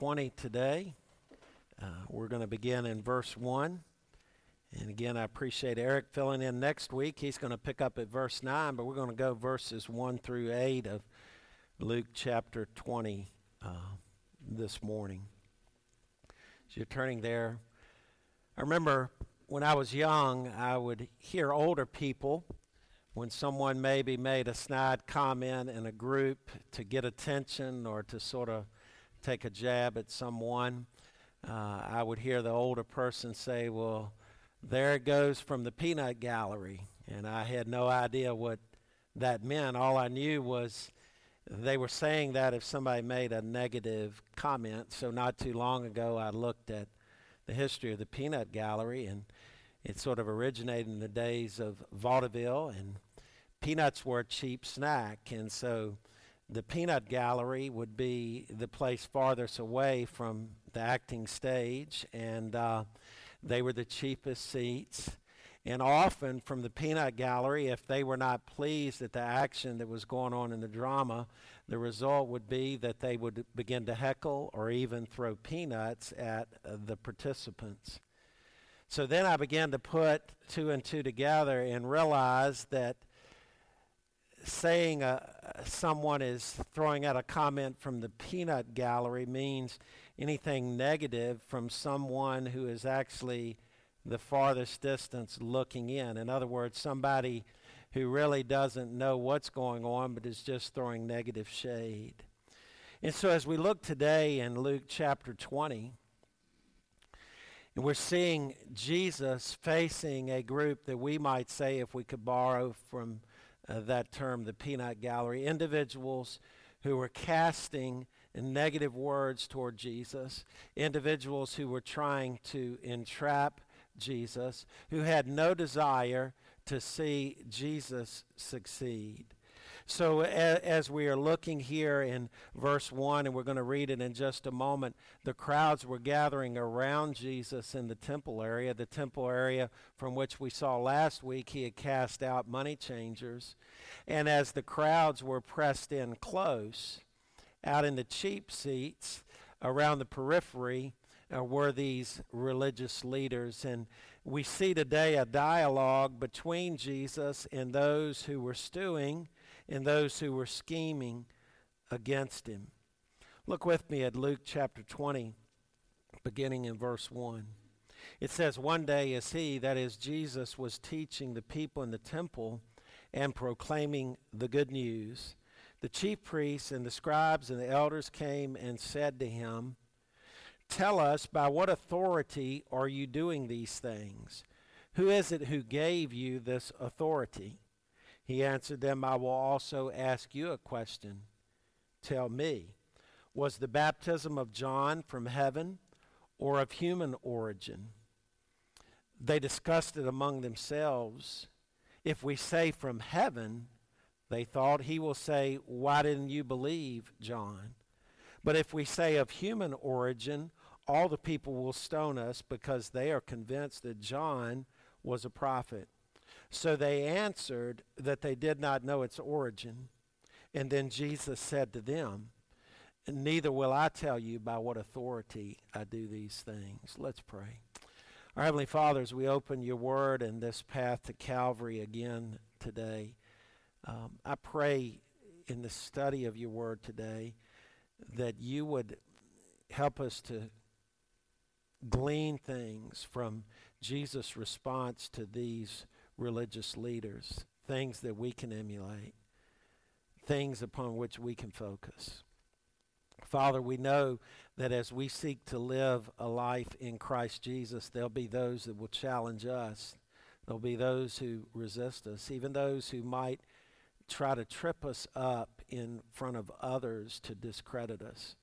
20 today. Uh, we're going to begin in verse 1. And again, I appreciate Eric filling in next week. He's going to pick up at verse 9, but we're going to go verses 1 through 8 of Luke chapter 20 uh, this morning. As you're turning there, I remember when I was young, I would hear older people when someone maybe made a snide comment in a group to get attention or to sort of take a jab at someone, uh, I would hear the older person say, Well, there it goes from the peanut gallery. And I had no idea what that meant. All I knew was they were saying that if somebody made a negative comment. So, not too long ago, I looked at the history of the peanut gallery, and it sort of originated in the days of vaudeville, and peanuts were a cheap snack. And so, the peanut gallery would be the place farthest away from the acting stage, and uh, they were the cheapest seats. And often from the peanut gallery, if they were not pleased at the action that was going on in the drama, the result would be that they would begin to heckle or even throw peanuts at uh, the participants. So then I began to put two and two together and realize that saying uh, someone is throwing out a comment from the peanut gallery means anything negative from someone who is actually the farthest distance looking in. In other words, somebody who really doesn't know what's going on but is just throwing negative shade. And so as we look today in Luke chapter 20, and we're seeing Jesus facing a group that we might say, if we could borrow from uh, that term, the peanut gallery, individuals who were casting negative words toward Jesus, individuals who were trying to entrap Jesus, who had no desire to see Jesus succeed. So, as we are looking here in verse 1, and we're going to read it in just a moment, the crowds were gathering around Jesus in the temple area, the temple area from which we saw last week he had cast out money changers. And as the crowds were pressed in close, out in the cheap seats around the periphery, uh, were these religious leaders. And we see today a dialogue between Jesus and those who were stewing and those who were scheming against him. Look with me at Luke chapter 20, beginning in verse 1. It says, One day as he, that is Jesus, was teaching the people in the temple and proclaiming the good news, the chief priests and the scribes and the elders came and said to him, Tell us, by what authority are you doing these things? Who is it who gave you this authority? He answered them, I will also ask you a question. Tell me, was the baptism of John from heaven or of human origin? They discussed it among themselves. If we say from heaven, they thought, he will say, Why didn't you believe John? But if we say of human origin, all the people will stone us because they are convinced that John was a prophet. So they answered that they did not know its origin. And then Jesus said to them, Neither will I tell you by what authority I do these things. Let's pray. Our Heavenly Father, as we open your word and this path to Calvary again today, um, I pray in the study of your word today that you would help us to glean things from Jesus' response to these religious leaders, things that we can emulate, things upon which we can focus. Father, we know that as we seek to live a life in Christ Jesus, there'll be those that will challenge us. There'll be those who resist us, even those who might try to trip us up in front of others to discredit us.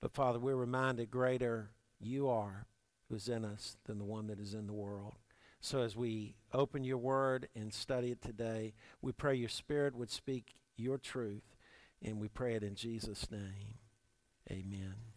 But Father, we're reminded greater you are who's in us than the one that is in the world. So as we open your word and study it today, we pray your spirit would speak your truth, and we pray it in Jesus' name. Amen.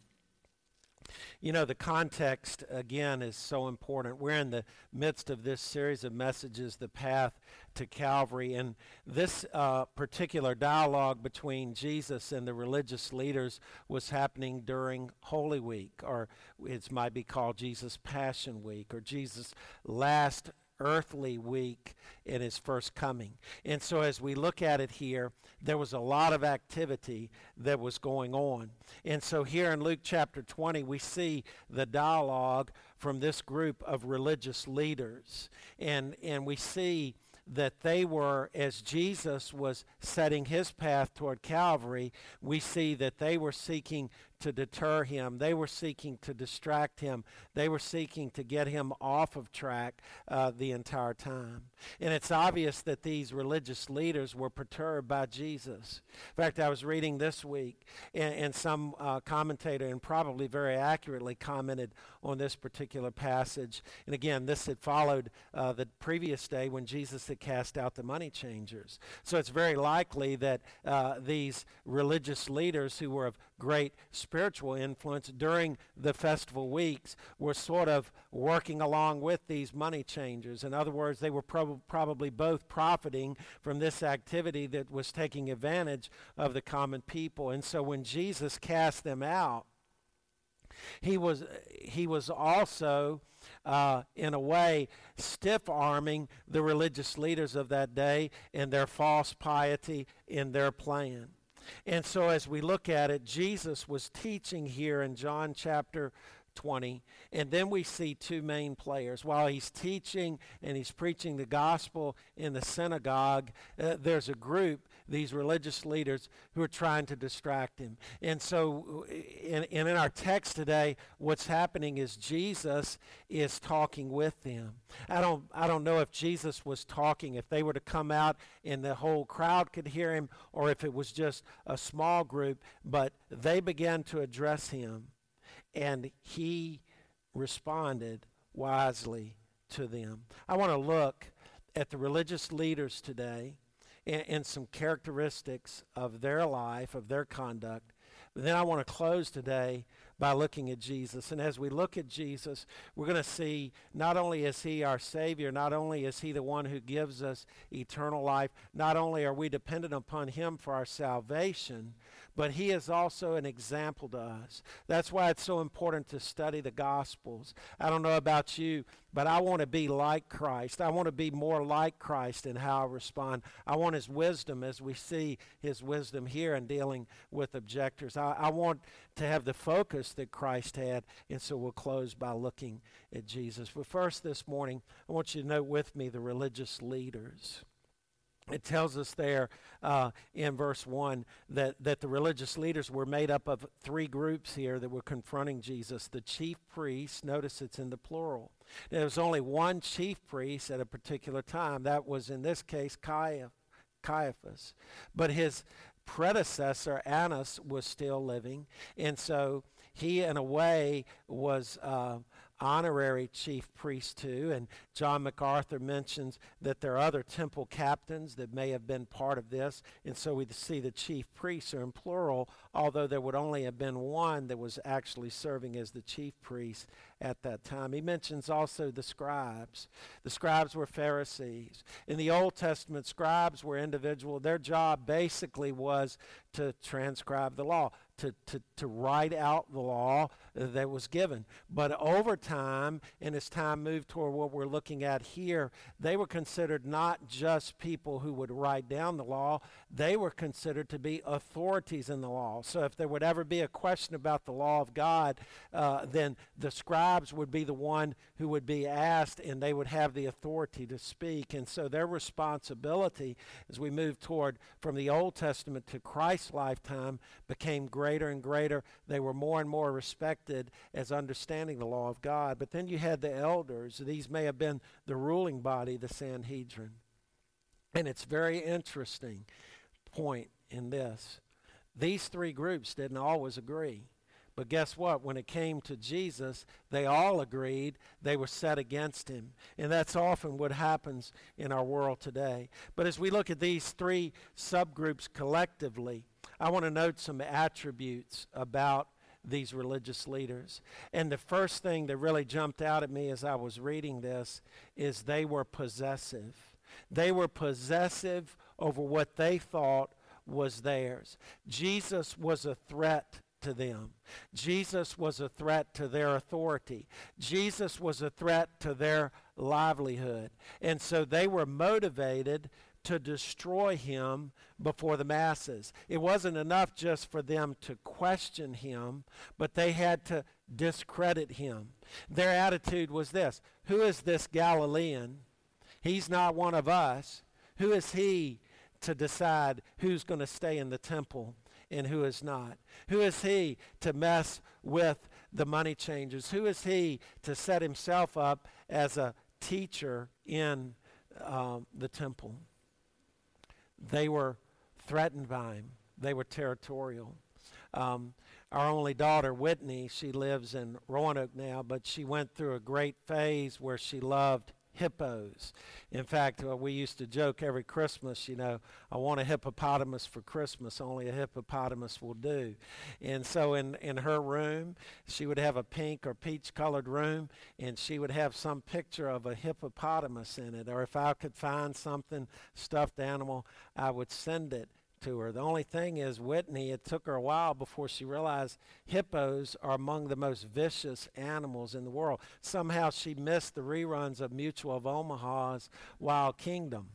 You know, the context, again, is so important. We're in the midst of this series of messages, The Path to Calvary. And this uh, particular dialogue between Jesus and the religious leaders was happening during Holy Week, or it might be called Jesus Passion Week, or Jesus' last earthly week in his first coming. And so, as we look at it here, there was a lot of activity that was going on. And so, here in Luke chapter 20, we see the dialogue from this group of religious leaders. And, and we see that they were, as Jesus was setting his path toward Calvary, we see that they were seeking to deter him. They were seeking to distract him. They were seeking to get him off of track uh, the entire time. And it's obvious that these religious leaders were perturbed by Jesus. In fact, I was reading this week, and, and some uh, commentator, and probably very accurately, commented on this particular passage. And again, this had followed uh, the previous day when Jesus had cast out the money changers. So it's very likely that uh, these religious leaders who were of great spiritual influence during the festival weeks were sort of working along with these money changers. In other words, they were prob- probably both profiting from this activity that was taking advantage of the common people. And so when Jesus cast them out, he was, he was also, uh, in a way, stiff arming the religious leaders of that day in their false piety in their plan. And so, as we look at it, Jesus was teaching here in John chapter 20. And then we see two main players. While he's teaching and he's preaching the gospel in the synagogue, uh, there's a group, these religious leaders, who are trying to distract him. And so, in, in our text today, what's happening is Jesus is talking with them. I don't, I don't know if Jesus was talking, if they were to come out and the whole crowd could hear him, or if it was just a small group, but they began to address him. And he responded wisely to them. I want to look at the religious leaders today and, and, some characteristics of their life, of their conduct. But then I want to close today by looking at Jesus. And as we look at Jesus, we're going to see not only is he our Savior, not only is he the one who gives us eternal life, not only are we dependent upon him for our salvation, but he is also an example to us. That's why it's so important to study the Gospels. I don't know about you, but I want to be like Christ. I want to be more like Christ in how I respond. I want his wisdom as we see his wisdom here in dealing with objectors. I, I want to have the focus that Christ had, and so we'll close by looking at Jesus. But first, this morning, I want you to note with me the religious leaders it tells us there uh, in verse 1 that, that the religious leaders were made up of three groups here that were confronting Jesus. The chief priests, notice it's in the plural. There was only one chief priest at a particular time. That was, in this case, Caiaphas. But his predecessor, Annas, was still living. And so he, in a way, was. Uh, honorary chief priest too. And John MacArthur mentions that there are other temple captains that may have been part of this. And so we see the chief priests are in plural, although there would only have been one that was actually serving as the chief priest at that time. He mentions also the scribes. The scribes were Pharisees. In the Old Testament, scribes were individual. Their job basically was to transcribe the law to, to, to write out the law that was given. But over time, and as time moved toward what we're looking at here, they were considered not just people who would write down the law, they were considered to be authorities in the law. So if there would ever be a question about the law of God, uh, then the scribes would be the one who would be asked, and they would have the authority to speak. And so their responsibility as we move toward from the Old Testament to Christ's lifetime became greater and greater. They were more and more respected as understanding the law of God. But then you had the elders. These may have been the ruling body, the Sanhedrin. And it's very interesting point in this. These three groups didn't always agree. But guess what? When it came to Jesus, they all agreed they were set against him. And that's often what happens in our world today. But as we look at these three subgroups collectively, I want to note some attributes about these religious leaders. And the first thing that really jumped out at me as I was reading this is they were possessive. They were possessive over what they thought was theirs. Jesus was a threat to them. Jesus was a threat to their authority. Jesus was a threat to their livelihood. And so they were motivated to destroy him before the masses. It wasn't enough just for them to question him, but they had to discredit him. Their attitude was this Who is this Galilean? He's not one of us. Who is he to decide who's going to stay in the temple and who is not? Who is he to mess with the money changers? Who is he to set himself up as a teacher in um, the temple? They were threatened by him. They were territorial. Um, our only daughter, Whitney, she lives in Roanoke now, but she went through a great phase where she loved hippos. In fact, uh, we used to joke every Christmas, you know, I want a hippopotamus for Christmas, only a hippopotamus will do. And so in, in her room, she would have a pink or peach colored room, and she would have some picture of a hippopotamus in it. Or if I could find something, stuffed animal, I would send it to her. The only thing is, Whitney, it took her a while before she realized hippos are among the most vicious animals in the world. Somehow she missed the reruns of Mutual of Omaha's Wild Kingdom.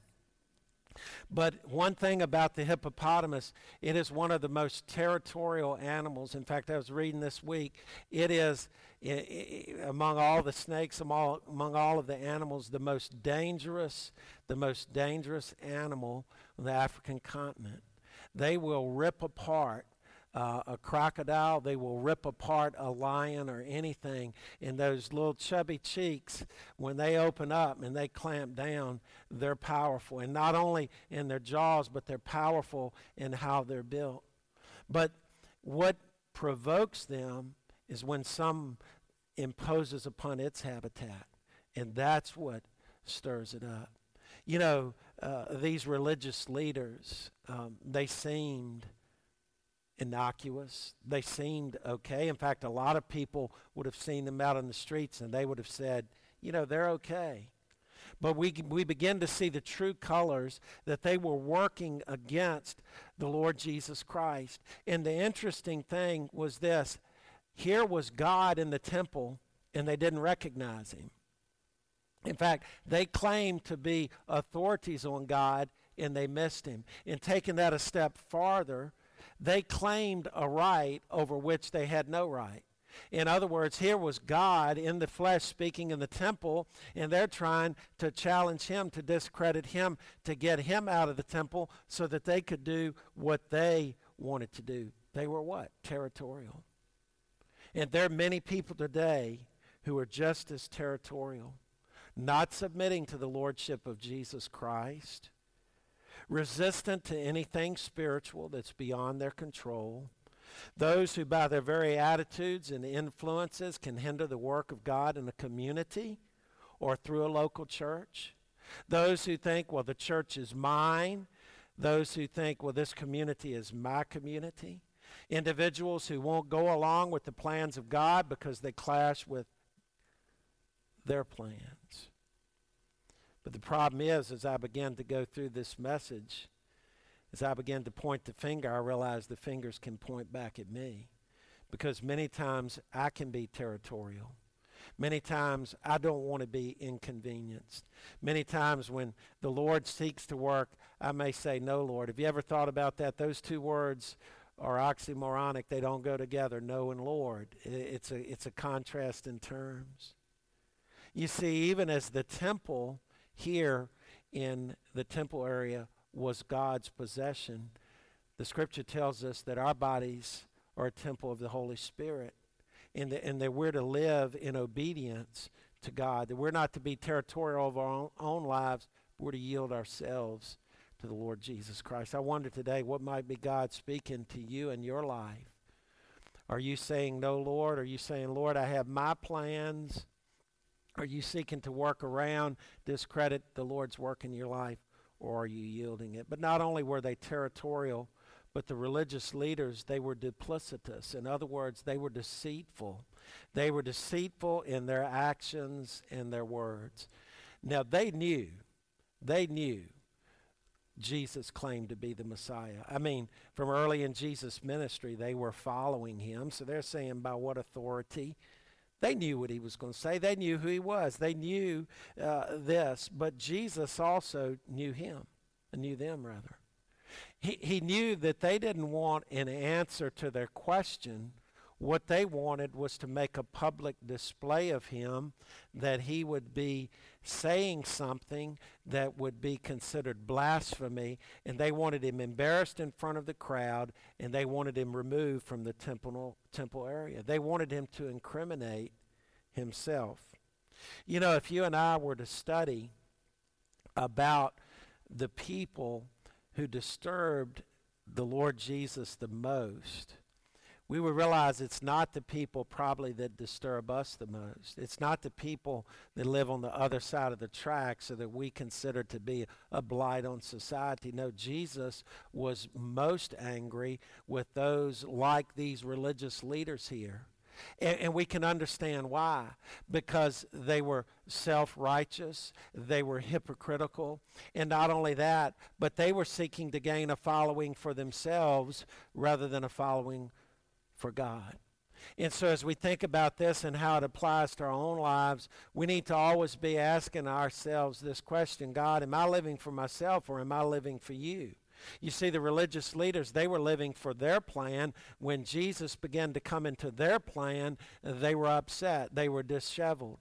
But one thing about the hippopotamus, it is one of the most territorial animals. In fact, I was reading this week, it is among all the snakes, among all, among all of the animals, the most dangerous, the most dangerous animal on the African continent. They will rip apart uh, a crocodile, they will rip apart a lion or anything. And those little chubby cheeks, when they open up and they clamp down, they're powerful. And not only in their jaws, but they're powerful in how they're built. But what provokes them is when some imposes upon its habitat. And that's what stirs it up. You know, uh, these religious leaders, um, they seemed innocuous. They seemed okay. In fact, a lot of people would have seen them out on the streets and they would have said, you know, they're okay. But we, we begin to see the true colors that they were working against the Lord Jesus Christ. And the interesting thing was this here was God in the temple, and they didn't recognize him. In fact, they claimed to be authorities on God and they missed him. In taking that a step farther, they claimed a right over which they had no right. In other words, here was God in the flesh speaking in the temple, and they're trying to challenge him, to discredit him, to get him out of the temple so that they could do what they wanted to do. They were what? Territorial. And there are many people today who are just as territorial not submitting to the lordship of Jesus Christ, resistant to anything spiritual that's beyond their control, those who by their very attitudes and influences can hinder the work of God in a community or through a local church, those who think, well, the church is mine, those who think, well, this community is my community, individuals who won't go along with the plans of God because they clash with their plans. But the problem is, as I began to go through this message, as I began to point the finger, I realized the fingers can point back at me. Because many times I can be territorial. Many times I don't want to be inconvenienced. Many times when the Lord seeks to work, I may say, No, Lord. Have you ever thought about that? Those two words are oxymoronic. They don't go together, no and Lord. It's a, it's a contrast in terms. You see, even as the temple here in the temple area was God's possession, the scripture tells us that our bodies are a temple of the Holy Spirit and, the, and that we're to live in obedience to God, that we're not to be territorial of our own, own lives, we're to yield ourselves to the Lord Jesus Christ. I wonder today what might be God speaking to you in your life. Are you saying no, Lord? Are you saying, Lord, I have my plans? Are you seeking to work around, discredit the Lord's work in your life, or are you yielding it? But not only were they territorial, but the religious leaders, they were duplicitous. In other words, they were deceitful. They were deceitful in their actions and their words. Now, they knew, they knew Jesus claimed to be the Messiah. I mean, from early in Jesus' ministry, they were following him. So they're saying, by what authority? They knew what he was going to say. They knew who he was. They knew uh, this. But Jesus also knew him, knew them, rather. He, he knew that they didn't want an answer to their question. What they wanted was to make a public display of him, that he would be saying something that would be considered blasphemy, and they wanted him embarrassed in front of the crowd, and they wanted him removed from the temple, temple area. They wanted him to incriminate himself. You know, if you and I were to study about the people who disturbed the Lord Jesus the most, we would realize it's not the people probably that disturb us the most. It's not the people that live on the other side of the tracks or that we consider to be a blight on society. No, Jesus was most angry with those like these religious leaders here and, and we can understand why. Because they were self righteous, they were hypocritical, and not only that, but they were seeking to gain a following for themselves rather than a following for God. And so, as we think about this and how it applies to our own lives, we need to always be asking ourselves this question God, am I living for myself or am I living for you? You see, the religious leaders, they were living for their plan. When Jesus began to come into their plan, they were upset. They were disheveled.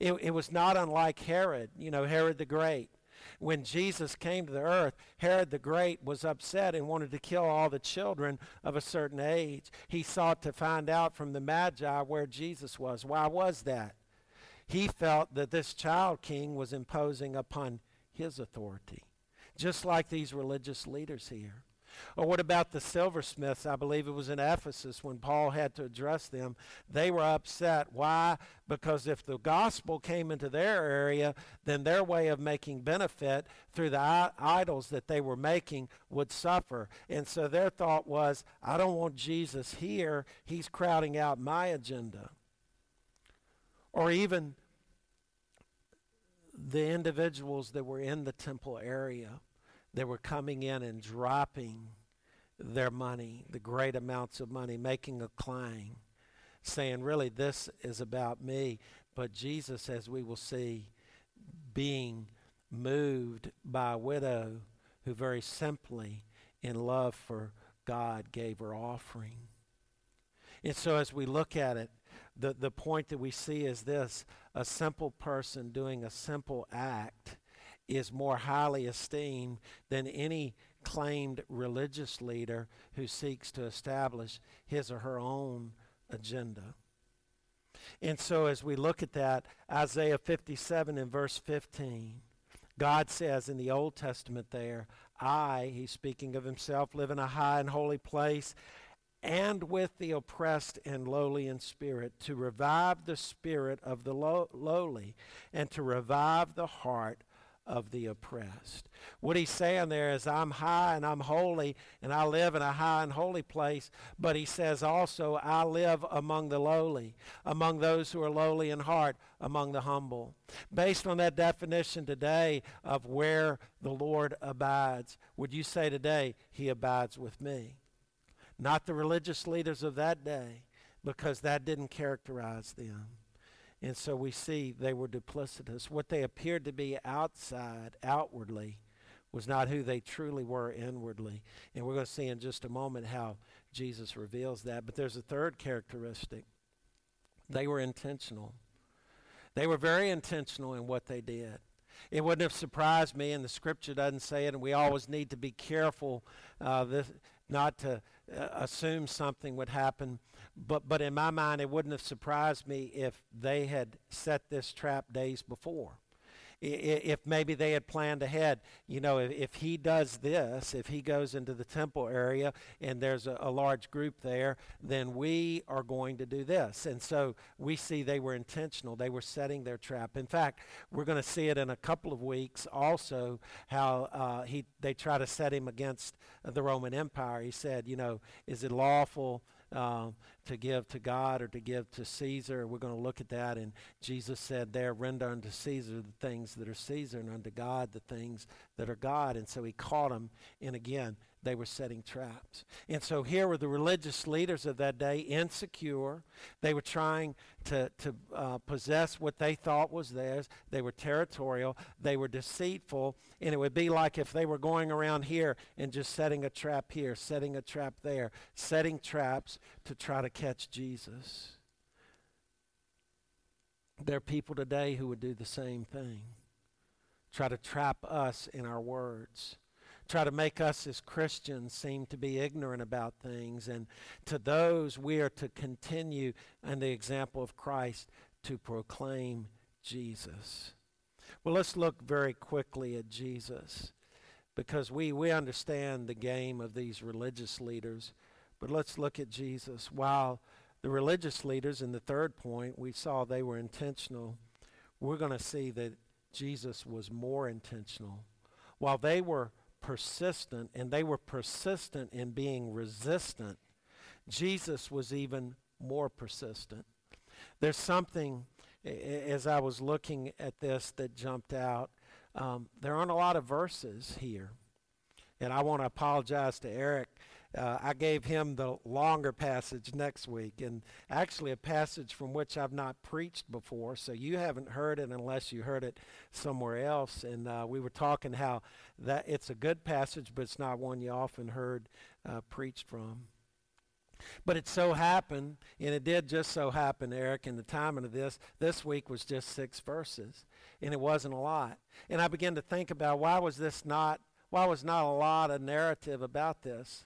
It, it was not unlike Herod, you know, Herod the Great. When Jesus came to the earth, Herod the Great was upset and wanted to kill all the children of a certain age. He sought to find out from the Magi where Jesus was. Why was that? He felt that this child king was imposing upon his authority just like these religious leaders here. Or what about the silversmiths? I believe it was in Ephesus when Paul had to address them. They were upset. Why? Because if the gospel came into their area, then their way of making benefit through the idols that they were making would suffer. And so their thought was, I don't want Jesus here. He's crowding out my agenda. Or even the individuals that were in the temple area they were coming in and dropping their money, the great amounts of money, making a clang, saying, Really, this is about me. But Jesus, as we will see, being moved by a widow who very simply, in love for God, gave her offering. And so, as we look at it, the, the point that we see is this a simple person doing a simple act is more highly esteemed than any claimed religious leader who seeks to establish his or her own agenda. And so, as we look at that, Isaiah 57 and verse 15, God says in the Old Testament there, I, he's speaking of himself, live in a high and holy place and with the oppressed and lowly in spirit, to revive the spirit of the low, lowly and to revive the heart of the oppressed. What he's saying there is, I'm high and I'm holy, and I live in a high and holy place. But he says also, I live among the lowly, among those who are lowly in heart, among the humble. Based on that definition today of where the Lord abides, would you say today, He abides with me? Not the religious leaders of that day, because that didn't characterize them. And so we see they were duplicitous. What they appeared to be outside, outwardly, was not who they truly were inwardly. And we're going to see in just a moment how Jesus reveals that. But there's a third characteristic they were intentional. They were very intentional in what they did. It wouldn't have surprised me, and the scripture doesn't say it, and we always need to be careful uh, this, not to uh, assume something would happen but, but in my mind, it wouldn't have surprised me if they had set this trap days before. If maybe they had planned ahead, you know, if, he does this, if he goes into the temple area and there's a, a, large group there, then we are going to do this. And so we see they were intentional. They were setting their trap. In fact, we're going to see it in a couple of weeks also how uh, he, they try to set him against the Roman Empire. He said, you know, is it lawful? Um, to give to God or to give to Caesar. We're going to look at that. And Jesus said, There, render unto Caesar the things that are Caesar, and unto God the things that are God. And so he caught him. And again, they were setting traps. And so here were the religious leaders of that day, insecure. They were trying to, to uh, possess what they thought was theirs. They were territorial. They were deceitful. And it would be like if they were going around here and just setting a trap here, setting a trap there, setting traps to try to catch Jesus. There are people today who would do the same thing, try to trap us in our words try to make us as Christians seem to be ignorant about things. And to those, we are to continue in the example of Christ to proclaim Jesus. Well, let's look very quickly at Jesus because we, we understand the game of these religious leaders. But let's look at Jesus. While the religious leaders, in the third point, we saw they were intentional, we're going to see that Jesus was more intentional. While they were persistent, and they were persistent in being resistant, Jesus was even more persistent. There's something, as I was looking at this, that jumped out. Um, there aren't a lot of verses here. And I want to apologize to Eric uh, I gave him the longer passage next week, and actually a passage from which I've not preached before, so you haven't heard it unless you heard it somewhere else. And uh, we were talking how that it's a good passage, but it's not one you often heard uh, preached from. But it so happened, and it did just so happen, Eric, in the timing of this, this week was just six verses, and it wasn't a lot. And I began to think about why was this not, why was not a lot of narrative about this?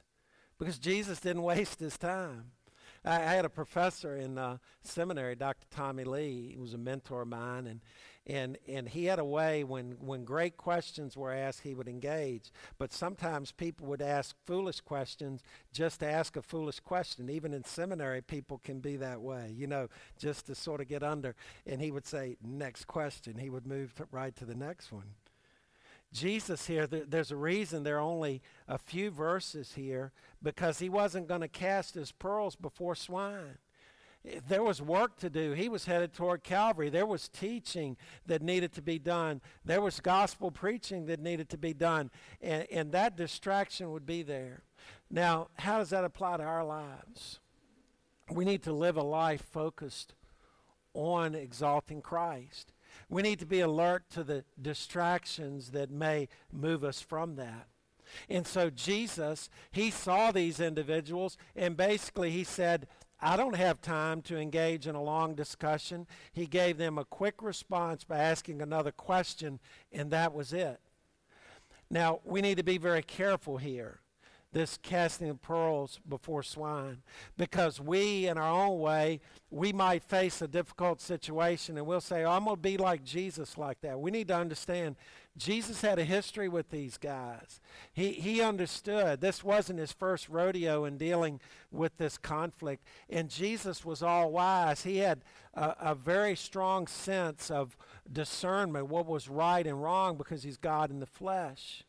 Because Jesus didn't waste his time. I, had a professor in uh, seminary, Dr. Tommy Lee. He was a mentor of mine, and and and he had a way when when great questions were asked, he would engage. But sometimes people would ask foolish questions just to ask a foolish question. Even in seminary, people can be that way, you know, just to sort of get under. And he would say, "Next question." He would move to, right to the next one. Jesus here, there's a reason there are only a few verses here because he wasn't going to cast his pearls before swine. There was work to do. He was headed toward Calvary. There was teaching that needed to be done. There was gospel preaching that needed to be done. And, and that distraction would be there. Now, how does that apply to our lives? We need to live a life focused on exalting Christ. We need to be alert to the distractions that may move us from that. And so Jesus, he saw these individuals and basically he said, I don't have time to engage in a long discussion. He gave them a quick response by asking another question, and that was it. Now, we need to be very careful here this casting of pearls before swine. Because we in our own way we might face a difficult situation and we'll say oh, i'm going to be like jesus like that. We need to understand jesus had a history with these guys. He, he understood. This wasn't his first rodeo in dealing with this conflict. And jesus was all wise. He had a, a very strong sense of discernment what was right and wrong because he's god in the flesh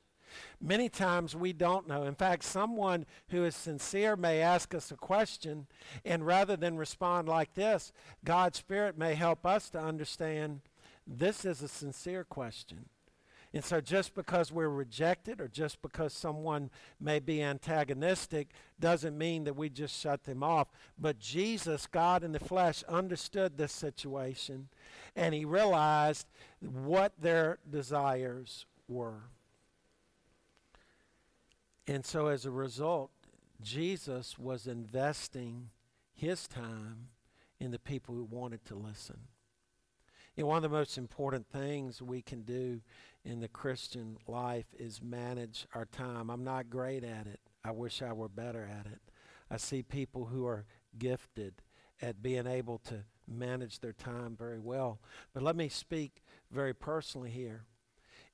Many times we don't know. In fact, someone who is sincere may ask us a question, and rather than respond like this, God's Spirit may help us to understand this is a sincere question. And so, just because we're rejected or just because someone may be antagonistic doesn't mean that we just shut them off. But Jesus, God in the flesh, understood this situation and he realized what their desires were. And so as a result, Jesus was investing his time in the people who wanted to listen. And one of the most important things we can do in the Christian life is manage our time. I'm not great at it. I wish I were better at it. I see people who are gifted at being able to manage their time very well. But let me speak very personally here.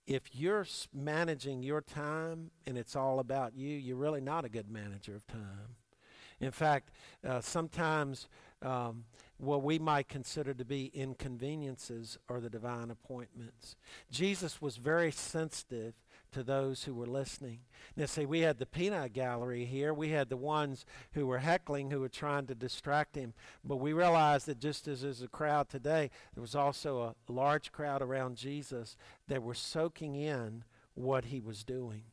If you're managing your time and it's all about you, you're really not a good manager of time. In fact, uh, sometimes um, what we might consider to be inconveniences are the divine appointments. Jesus was very sensitive to those who were listening. Now, see, we had the peanut gallery here. We had the ones who were heckling, who were trying to distract him. But we realized that just as there's a crowd today, there was also a large crowd around Jesus that were soaking in what he was doing,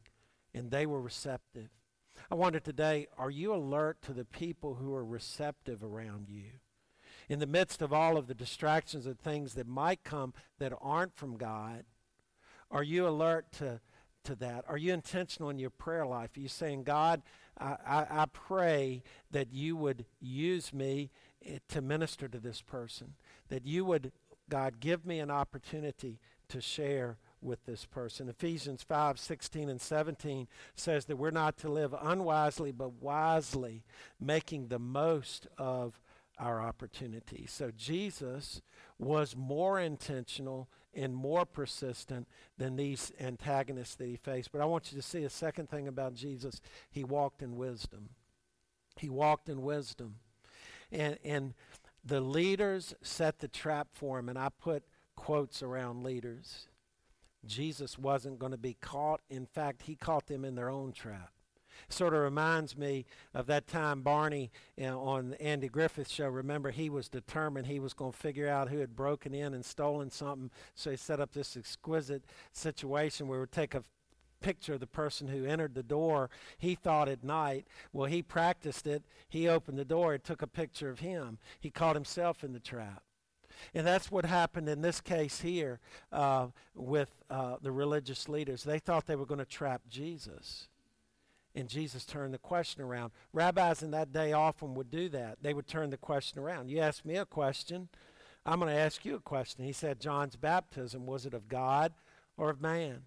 and they were receptive. I wonder today, are you alert to the people who are receptive around you? In the midst of all of the distractions and things that might come that aren't from God, are you alert to, to that? Are you intentional in your prayer life? Are you saying, God, I, I, I pray that you would use me eh, to minister to this person, that you would, God, give me an opportunity to share with this person. Ephesians 5 16 and 17 says that we're not to live unwisely, but wisely, making the most of our opportunities. So Jesus was more intentional and more persistent than these antagonists that he faced. But I want you to see a second thing about Jesus. He walked in wisdom. He walked in wisdom. And, and the leaders set the trap for him, and I put quotes around leaders. Jesus wasn't going to be caught. In fact, he caught them in their own trap. Sort of reminds me of that time Barney you know, on Andy Griffith's show. Remember, he was determined he was going to figure out who had broken in and stolen something. So he set up this exquisite situation where we would take a picture of the person who entered the door. He thought at night. Well, he practiced it. He opened the door. It took a picture of him. He caught himself in the trap. And that's what happened in this case here uh, with uh, the religious leaders. They thought they were going to trap Jesus. And Jesus turned the question around. Rabbis in that day often would do that. They would turn the question around. You ask me a question, I'm going to ask you a question. He said, John's baptism, was it of God or of man?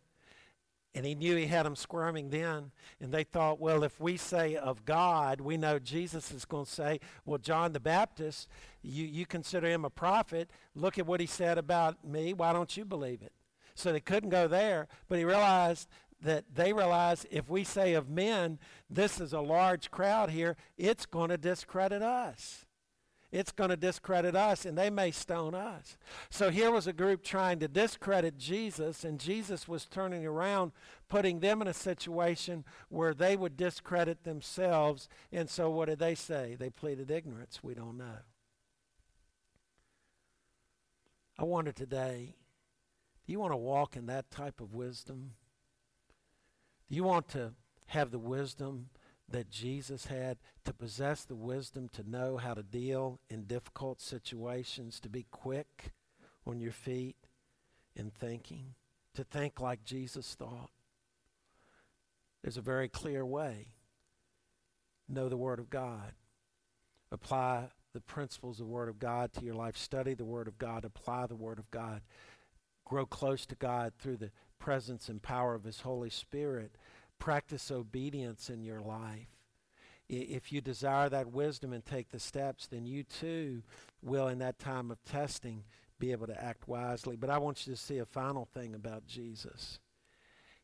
And he knew he had them squirming then. And they thought, well, if we say of God, we know Jesus is going to say, well, John the Baptist, you, you consider him a prophet. Look at what he said about me. Why don't you believe it? So they couldn't go there. But he realized that they realize if we say of men, this is a large crowd here, it's going to discredit us. It's going to discredit us, and they may stone us. So here was a group trying to discredit Jesus, and Jesus was turning around, putting them in a situation where they would discredit themselves. And so what did they say? They pleaded ignorance. We don't know. I wonder today do you want to walk in that type of wisdom? Do you want to have the wisdom that Jesus had, to possess the wisdom to know how to deal in difficult situations, to be quick on your feet in thinking, to think like Jesus thought? There's a very clear way. Know the Word of God. Apply the principles of the Word of God to your life. Study the Word of God. Apply the Word of God. Grow close to God through the presence and power of His Holy Spirit. Practice obedience in your life. If you desire that wisdom and take the steps, then you too will, in that time of testing, be able to act wisely. But I want you to see a final thing about Jesus.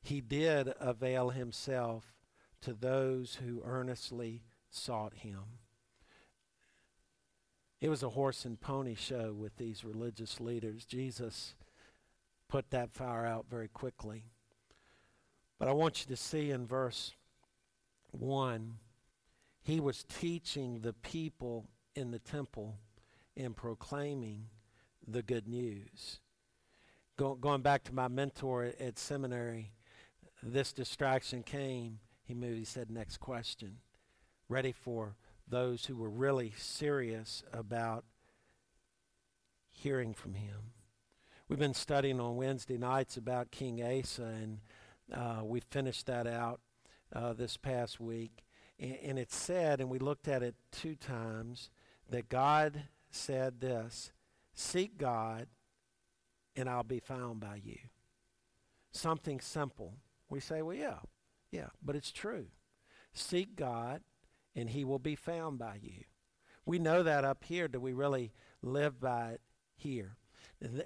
He did avail himself to those who earnestly sought him. It was a horse and pony show with these religious leaders. Jesus put that fire out very quickly. But I want you to see in verse 1, he was teaching the people in the temple and proclaiming the good news. Go, going back to my mentor at, at seminary, this distraction came. He moved, he said, Next question. Ready for those who were really serious about hearing from him. We've been studying on Wednesday nights about King Asa, and uh, we finished that out uh, this past week. And, and it said, and we looked at it two times, that God said this Seek God, and I'll be found by you. Something simple. We say, well, yeah, yeah, but it's true. Seek God, and he will be found by you. We know that up here. Do we really live by it here.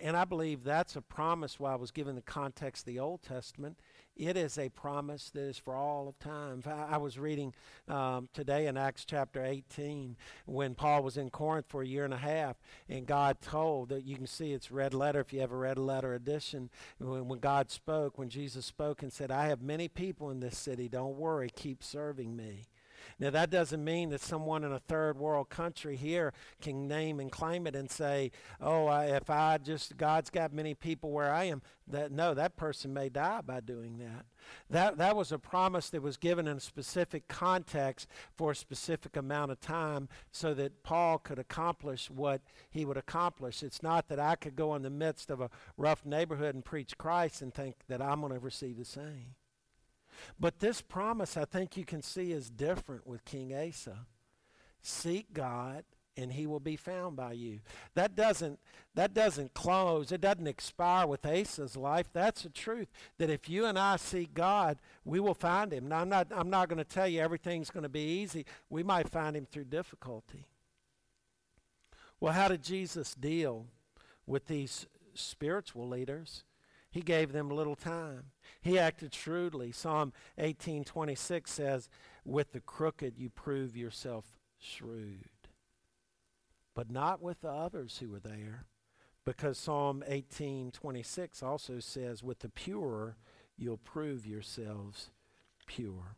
And I believe that's a promise while I was given the context of the Old Testament. It is a promise that is for all of time. I was reading um, today in Acts chapter 18 when Paul was in Corinth for a year and a half, and God told that you can see it's red letter if you have a red letter edition. When, when God spoke, when Jesus spoke and said, I have many people in this city, don't worry, keep serving me. Now, that doesn't mean that someone in a third world country here can name and claim it and say, oh, I, if I just, God's got many people where I am. That, no, that person may die by doing that. That, that was a promise that was given in a specific context for a specific amount of time so that Paul could accomplish what he would accomplish. It's not that I could go in the midst of a rough neighborhood and preach Christ and think that I'm going to receive the same. But this promise, I think you can see, is different with King Asa. Seek God, and he will be found by you. That doesn't that doesn't close. It doesn't expire with Asa's life. That's the truth. That if you and I seek God, we will find him. Now I'm not I'm not going to tell you everything's going to be easy. We might find him through difficulty. Well, how did Jesus deal with these spiritual leaders? He gave them little time. He acted shrewdly. Psalm 18:26 says, "With the crooked you prove yourself shrewd." But not with the others who were there, because Psalm 18:26 also says, "With the pure you'll prove yourselves pure."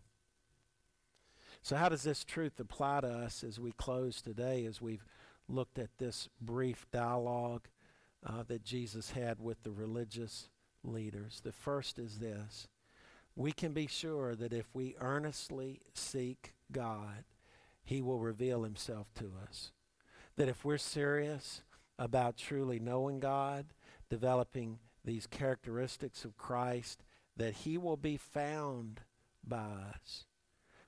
So how does this truth apply to us as we close today as we've looked at this brief dialogue uh, that Jesus had with the religious leaders. The first is this we can be sure that if we earnestly seek God, He will reveal Himself to us. That if we're serious about truly knowing God, developing these characteristics of Christ, that He will be found by us.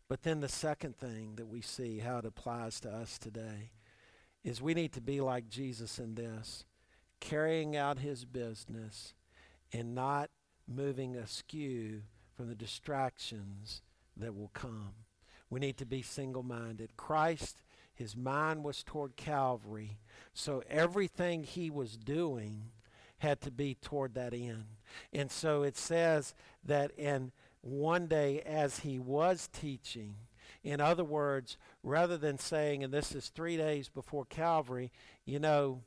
But then the second thing that we see, how it applies to us today, is we need to be like Jesus in this, carrying out His business and not moving askew from the distractions that will come. We need to be single minded. Christ, his mind was toward Calvary, so everything he was doing had to be toward that end. And so it says that in one day as he was teaching, in other words, rather than saying, and this is three days before Calvary, you know,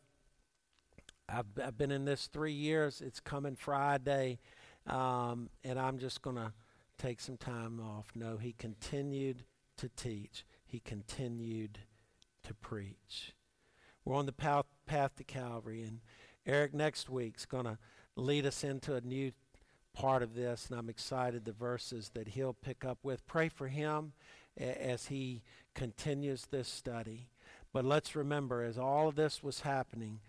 I've, I've been in this three years. It's coming Friday, um, and I'm just going to take some time off. No, he continued to teach, he continued to preach. We're on the path, path to Calvary, and Eric next week's going to lead us into a new part of this, and I'm excited the verses that he'll pick up with. Pray for him as he continues this study. But let's remember, as all of this was happening,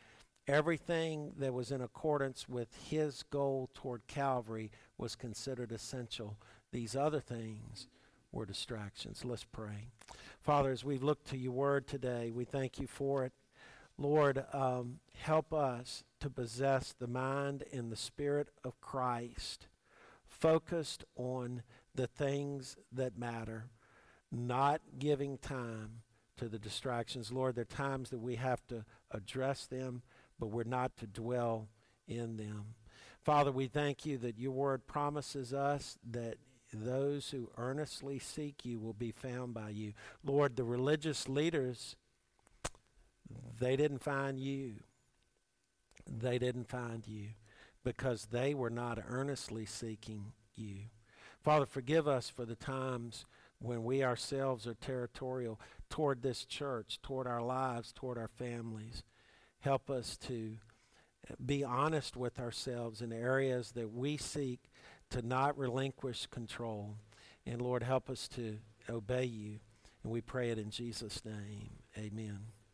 Everything that was in accordance with his goal toward Calvary was considered essential. These other things were distractions. Let's pray. Father, as we look to your word today, we thank you for it. Lord, um, help us to possess the mind and the spirit of Christ, focused on the things that matter, not giving time to the distractions. Lord, there are times that we have to address them but we're not to dwell in them. Father, we thank you that your word promises us that those who earnestly seek you will be found by you. Lord, the religious leaders, they didn't find you. They didn't find you because they were not earnestly seeking you. Father, forgive us for the times when we ourselves are territorial toward this church, toward our lives, toward our families. Help us to be honest with ourselves in areas that we seek to not relinquish control. And Lord, help us to obey you. And we pray it in Jesus' name. Amen.